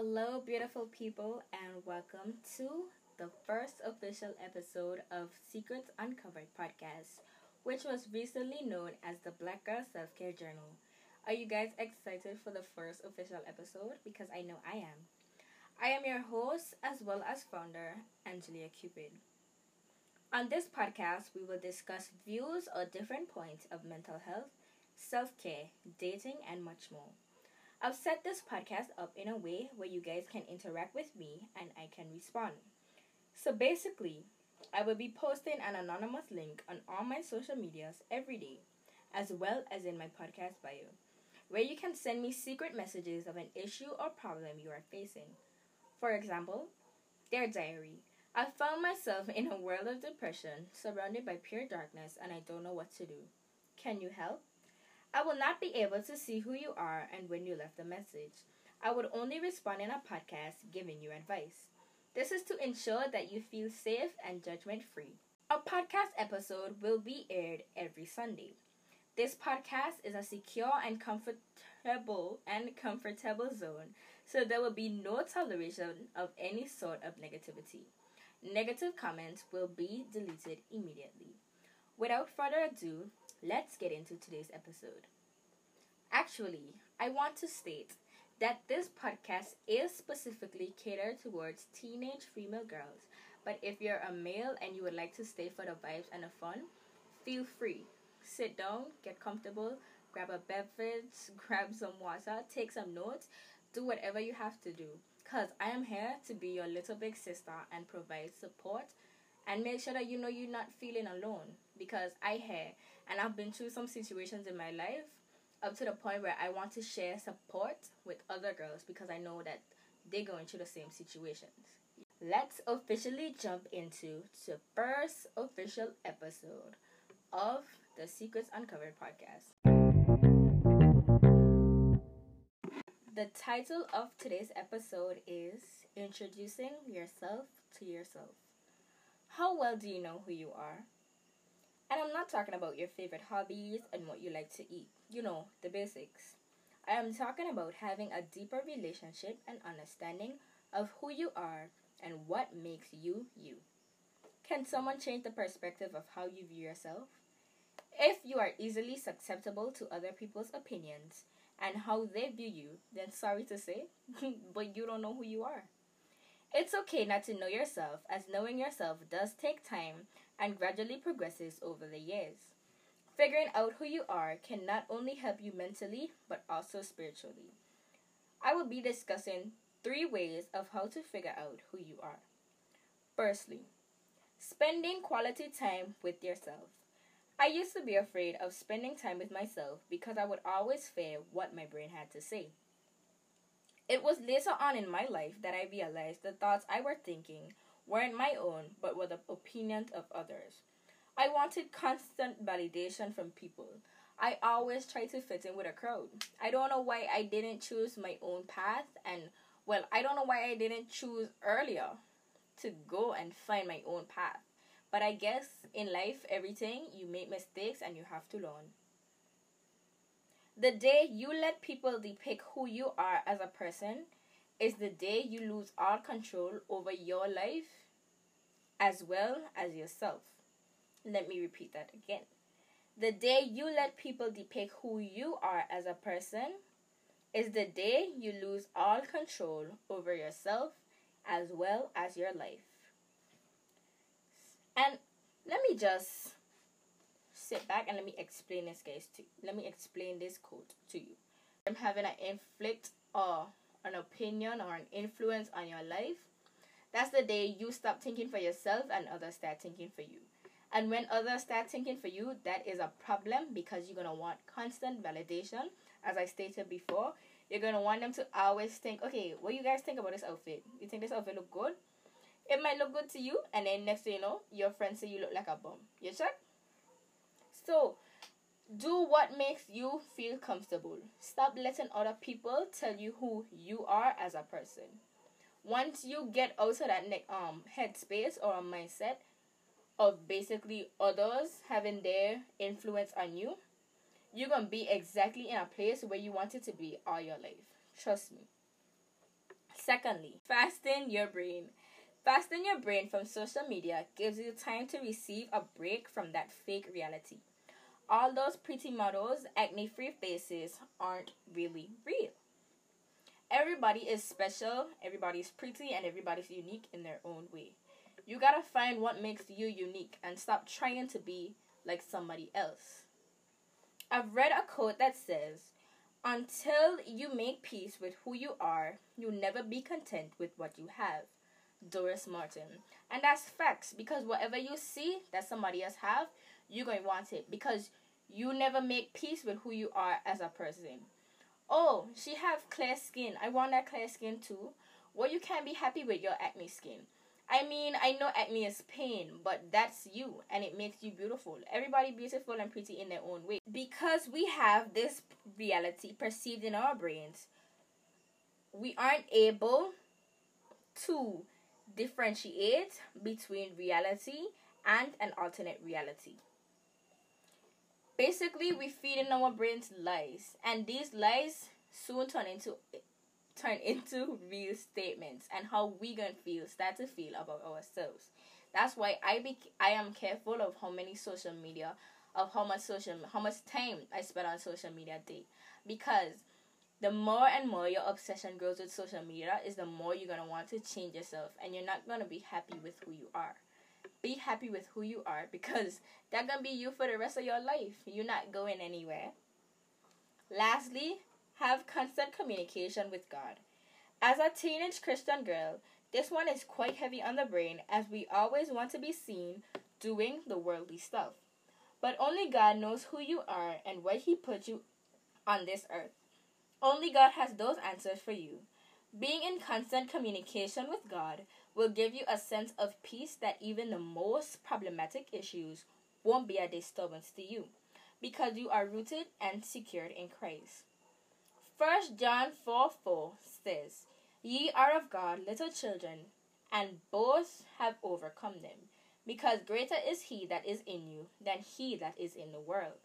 Hello, beautiful people, and welcome to the first official episode of Secrets Uncovered podcast, which was recently known as the Black Girl Self Care Journal. Are you guys excited for the first official episode? Because I know I am. I am your host as well as founder, Angelia Cupid. On this podcast, we will discuss views or different points of mental health, self care, dating, and much more. I've set this podcast up in a way where you guys can interact with me and I can respond. So basically, I will be posting an anonymous link on all my social medias every day, as well as in my podcast bio, where you can send me secret messages of an issue or problem you are facing. For example, Dear Diary, I found myself in a world of depression, surrounded by pure darkness, and I don't know what to do. Can you help? I will not be able to see who you are and when you left a message. I would only respond in a podcast giving you advice. This is to ensure that you feel safe and judgment free. A podcast episode will be aired every Sunday. This podcast is a secure and comfortable and comfortable zone, so there will be no toleration of any sort of negativity. Negative comments will be deleted immediately. Without further ado, let's get into today's episode. Actually, I want to state that this podcast is specifically catered towards teenage female girls. But if you're a male and you would like to stay for the vibes and the fun, feel free. Sit down, get comfortable, grab a beverage, grab some water, take some notes, do whatever you have to do. Because I am here to be your little big sister and provide support and make sure that you know you're not feeling alone. Because I hear and I've been through some situations in my life up to the point where I want to share support with other girls because I know that they're going through the same situations. Let's officially jump into the first official episode of the Secrets Uncovered podcast. The title of today's episode is Introducing Yourself to Yourself. How well do you know who you are? And I'm not talking about your favorite hobbies and what you like to eat. You know, the basics. I am talking about having a deeper relationship and understanding of who you are and what makes you you. Can someone change the perspective of how you view yourself? If you are easily susceptible to other people's opinions and how they view you, then sorry to say, but you don't know who you are. It's okay not to know yourself, as knowing yourself does take time and gradually progresses over the years. Figuring out who you are can not only help you mentally, but also spiritually. I will be discussing three ways of how to figure out who you are. Firstly, spending quality time with yourself. I used to be afraid of spending time with myself because I would always fear what my brain had to say. It was later on in my life that I realized the thoughts I were thinking weren't my own, but were the opinions of others. I wanted constant validation from people. I always tried to fit in with a crowd. I don't know why I didn't choose my own path, and well, I don't know why I didn't choose earlier to go and find my own path. But I guess in life, everything, you make mistakes and you have to learn. The day you let people depict who you are as a person is the day you lose all control over your life as well as yourself. Let me repeat that again. The day you let people depict who you are as a person is the day you lose all control over yourself as well as your life. And let me just sit back and let me explain this case to let me explain this quote to you. I'm having an inflict or an opinion or an influence on your life. That's the day you stop thinking for yourself and others start thinking for you. And when others start thinking for you, that is a problem because you're gonna want constant validation. As I stated before, you're gonna want them to always think, okay, what do you guys think about this outfit? You think this outfit look good? It might look good to you, and then next thing you know, your friends say you look like a bum. You check? So, do what makes you feel comfortable. Stop letting other people tell you who you are as a person. Once you get out of that um headspace or a mindset of basically others having their influence on you, you're gonna be exactly in a place where you wanted to be all your life. Trust me. Secondly, fasten your brain. Fasten your brain from social media gives you time to receive a break from that fake reality. All those pretty models, acne free faces aren't really real. Everybody is special, everybody's pretty, and everybody's unique in their own way. You gotta find what makes you unique and stop trying to be like somebody else. I've read a quote that says, Until you make peace with who you are, you'll never be content with what you have. Doris Mortman. And that's facts because whatever you see that somebody else have, you're going to want it because you never make peace with who you are as a person. Oh, she have clear skin. I want that clear skin too. Well, you can't be happy with your acne skin. I mean, I know acne is pain, but that's you and it makes you beautiful. Everybody beautiful and pretty in their own way. Because we have this reality perceived in our brains, we aren't able to differentiate between reality and an alternate reality. Basically, we feed in our brains lies, and these lies soon turn into turn into real statements and how we gonna feel start to feel about ourselves. That's why I be I am careful of how many social media of how much social how much time I spend on social media day because the more and more your obsession grows with social media is the more you're gonna want to change yourself and you're not gonna be happy with who you are. Be happy with who you are because that's gonna be you for the rest of your life. You're not going anywhere. Lastly, have constant communication with God. As a teenage Christian girl, this one is quite heavy on the brain as we always want to be seen doing the worldly stuff. But only God knows who you are and why He put you on this earth. Only God has those answers for you. Being in constant communication with God will give you a sense of peace that even the most problematic issues won't be a disturbance to you because you are rooted and secured in Christ. 1 John 4 4 says, Ye are of God, little children, and both have overcome them, because greater is he that is in you than he that is in the world.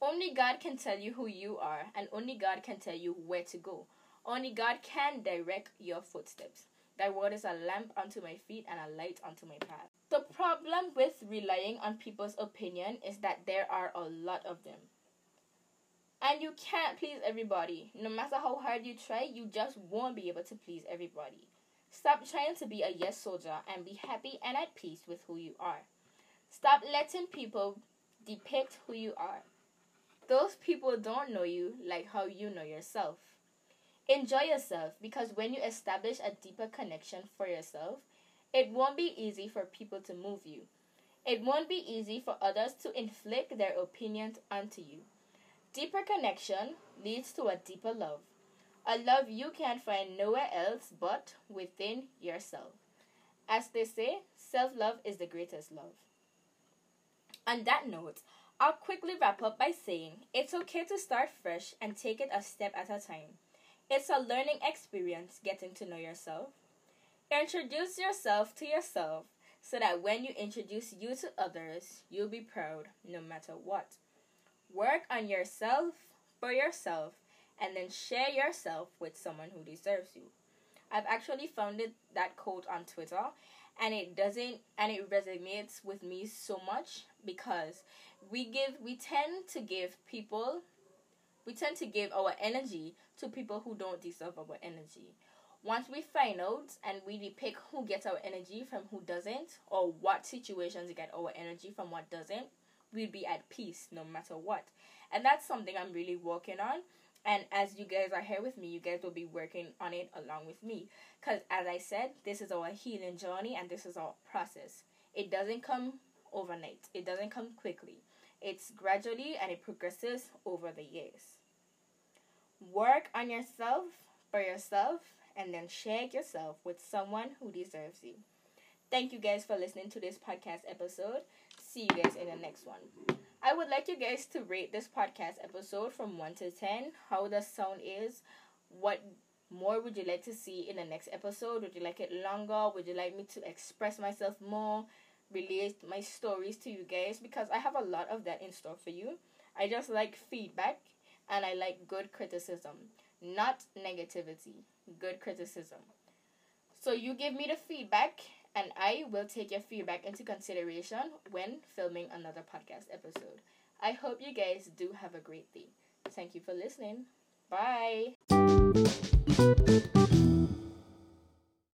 Only God can tell you who you are, and only God can tell you where to go. Only God can direct your footsteps. Thy word is a lamp unto my feet and a light unto my path. The problem with relying on people's opinion is that there are a lot of them. And you can't please everybody. No matter how hard you try, you just won't be able to please everybody. Stop trying to be a yes soldier and be happy and at peace with who you are. Stop letting people depict who you are. Those people don't know you like how you know yourself. Enjoy yourself because when you establish a deeper connection for yourself, it won't be easy for people to move you. It won't be easy for others to inflict their opinions onto you. Deeper connection leads to a deeper love, a love you can find nowhere else but within yourself. As they say, self love is the greatest love. On that note, I'll quickly wrap up by saying it's okay to start fresh and take it a step at a time. It's a learning experience getting to know yourself. Introduce yourself to yourself so that when you introduce you to others, you'll be proud no matter what. Work on yourself for yourself and then share yourself with someone who deserves you. I've actually found it, that quote on Twitter and it doesn't and it resonates with me so much because we give we tend to give people we tend to give our energy to people who don't deserve our energy. Once we find out and we depict who gets our energy from who doesn't, or what situations get our energy from what doesn't, we'll be at peace no matter what. And that's something I'm really working on. And as you guys are here with me, you guys will be working on it along with me. Because as I said, this is our healing journey and this is our process. It doesn't come overnight, it doesn't come quickly. It's gradually and it progresses over the years. Work on yourself for yourself and then share yourself with someone who deserves you. Thank you guys for listening to this podcast episode. See you guys in the next one. I would like you guys to rate this podcast episode from 1 to 10, how the sound is, what more would you like to see in the next episode? Would you like it longer? Would you like me to express myself more? Relate my stories to you guys? Because I have a lot of that in store for you. I just like feedback and I like good criticism, not negativity, good criticism. So you give me the feedback, and I will take your feedback into consideration when filming another podcast episode. I hope you guys do have a great day. Thank you for listening. Bye.